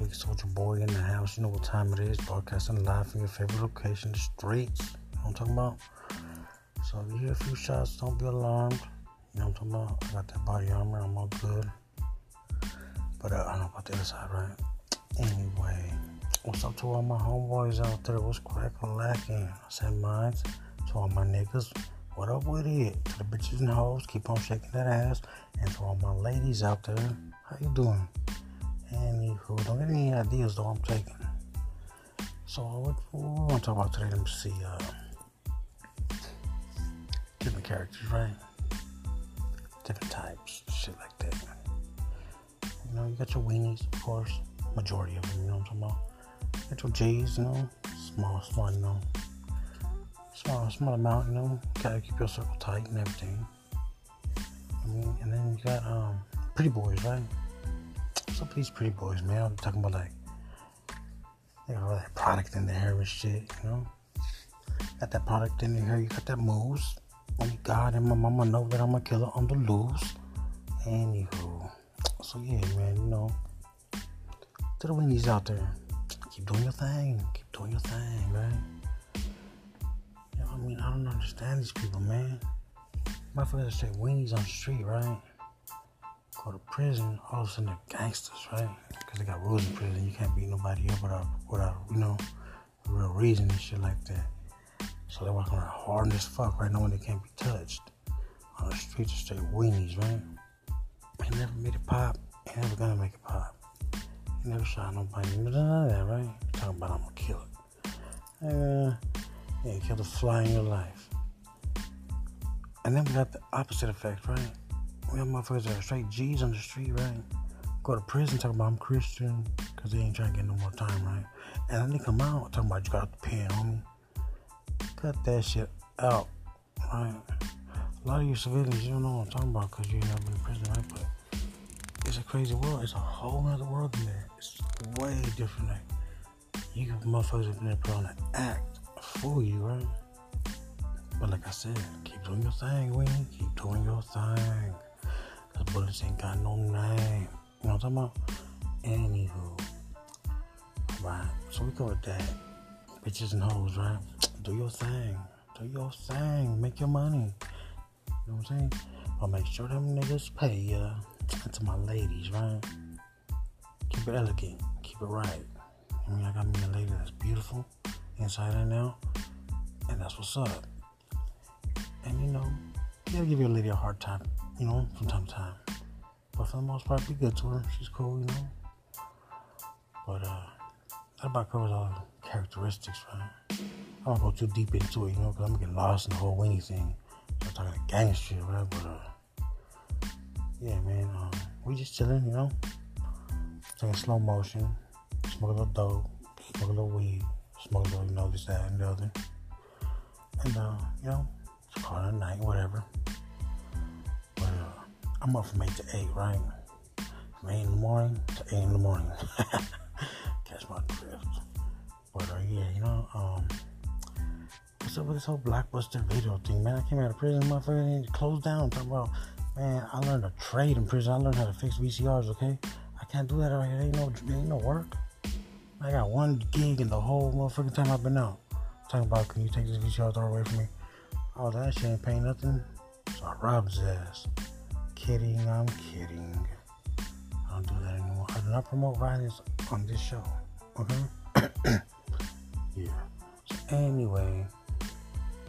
Big Soldier Boy in the house. You know what time it is. Broadcasting live from your favorite location, the streets. You know what I'm talking about? So if you hear a few shots, don't be alarmed. You know what I'm talking about? I got that body armor. I'm all good. But uh, I don't know about the other side, right? Anyway, what's up to all my homeboys out there? What's cracking lacking? I said mine. To all my niggas, what up with it? To the bitches and hoes, keep on shaking that ass. And to all my ladies out there, how you doing? Anywho, don't get any ideas though, I'm taking. So, what, what we want to talk about today? Let me see. Uh, different characters, right? Different types, shit like that. You know, you got your weenies, of course. Majority of them, you know what I'm talking about. You got your J's, you know, small, small, you know. Small, small amount, you know. Gotta keep your circle tight and everything. I mean, and then you got um pretty boys, right? Up with these pretty boys, man? I'm talking about like they got all that product in their hair and shit, you know. Got that product in their hair, you got that moves. Only oh God and my mama know that I'm a killer on the loose. Anywho. So yeah, man, you know. To the windies out there. Keep doing your thing. Keep doing your thing, right? You know, I mean, I don't understand these people, man. Motherfuckers say weenies on the street, right? Go to prison, all of a sudden they're gangsters, right? Because they got rules in prison. You can't beat nobody up without, without you know, real reason and shit like that. So they're walking around hard as fuck right now when they can't be touched. On the streets, straight weenies, right? They never made it pop. Ain't never gonna make it pop. He never shot nobody. None of that, right? talking about I'm gonna kill it. Uh, yeah, kill the fly in your life. And then we got the opposite effect, right? We have motherfuckers that are straight G's on the street, right? Go to prison talking about I'm Christian because they ain't trying to get no more time, right? And then they come out talking about you got the pen, homie. Cut that shit out, right? A lot of you civilians, you don't know what I'm talking about because you never been in prison, right? But it's a crazy world. It's a whole other world in there. It's way different. Like, you got motherfuckers in there put on an act for you, right? But like I said, keep doing your thing, Winnie. Keep doing your thing. Cause bullets ain't got no name. You know what I'm talking about? Anywho. Right. So we covered that. Bitches and hoes, right? Do your thing. Do your thing. Make your money. You know what I'm saying? But make sure them niggas pay ya. And to my ladies, right? Keep it elegant. Keep it right. I mean, I got me a lady that's beautiful inside and out. And that's what's up. And you know, gotta give your lady a hard time, you know, from time to time. But for the most part, be good to her. She's cool, you know. But uh, that about covers all the characteristics, right? I don't go too deep into it, you know, because I'm gonna get lost in the whole wingy thing. I'm talking gang shit, right? But uh, yeah, man, um, we just chilling, you know, taking slow motion, smoke a little dope, smoke a little weed, smoke a little, you know, this, that, and the other. And, uh, you know, call it a night, whatever. But uh, I'm up from 8 to 8, right? From 8 in the morning to 8 in the morning. Catch my drift. But uh, yeah, you know, um, what's up with this whole blockbuster video thing, man? I came out of prison, motherfucker, and closed down. Talking about, man, I learned a trade in prison. I learned how to fix VCRs, okay? I can't do that out here. Ain't no, ain't no work. I got one gig in the whole motherfucking time I've been out. Talking about, can you take this VCR, throw away from me? Oh, that shit ain't paying nothing. So I robbed his ass. Kidding, I'm kidding. I don't do that anymore. I do not promote violence on this show. Okay? yeah. So anyway,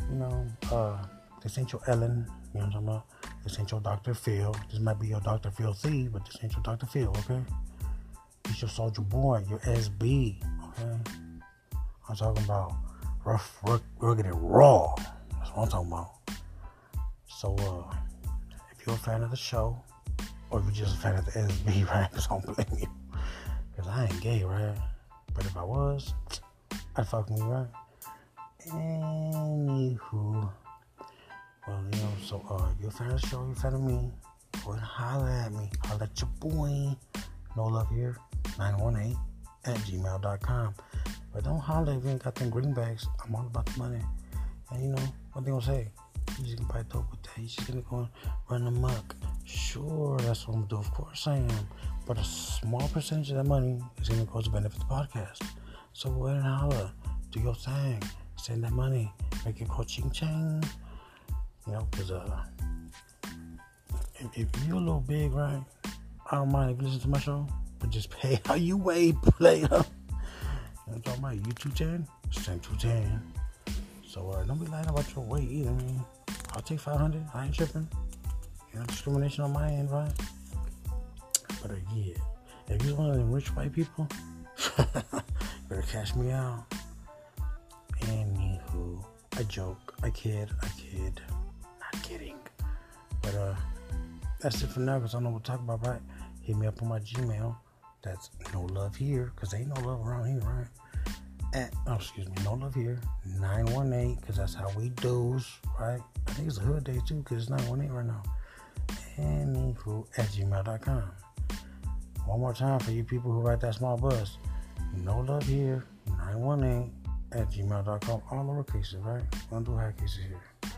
you know, uh, this ain't your Ellen. You know what I'm talking about? This ain't your Dr. Phil. This might be your Dr. Phil C, but this ain't your Dr. Phil, okay? This your soldier boy, your SB, okay? I'm talking about rough, rugged, and raw. That's what I'm talking about. So, uh, if you're a fan of the show, or if you're just a fan of the SB, right? Don't blame you. Because I ain't gay, right? But if I was, I'd fuck me, right? Anywho. Well, you know, so, uh, if you're a fan of the show, you're a fan of me, go and holler at me. Holler at your boy. No love here. 918 at gmail.com. But don't holler if you ain't got them greenbacks. I'm all about the money. And you know, what they gonna say? You just gonna buy dope with that. You just gonna go run amok. Sure, that's what I'm gonna do. Of course I am. but a small percentage of that money is to go to benefit the podcast. So go ahead and holler, do your thing, send that money, make it go ching ching. You know, because uh, if, if you're a little big, right, I don't mind if you listen to my show, but just pay how you weigh, player. You know what I'm talking about? You 210? Send 210. So uh, don't be lying about your weight either. I mean, I'll take 500. I ain't tripping. You know, discrimination on my end, right? But uh, yeah, if you're one of them rich white people, better cash me out. Anywho, I joke, I kid, I kid. Not kidding. But uh, that's it for now because I don't know what to talk about, right? Hit me up on my Gmail. That's no love here because ain't no love around here, right? At, oh, excuse me, no love here. 918 because that's how we do's, right? I think it's a hood day too because it's 918 right now. Anywho, at gmail.com. One more time for you people who write that small buzz. No love here. 918 at gmail.com. All lower cases, right? Don't do high cases here.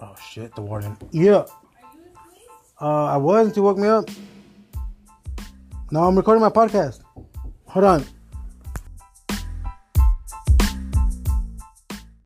Oh shit, the warden. Yeah. Uh, I was until you woke me up. No, I'm recording my podcast. Hold on.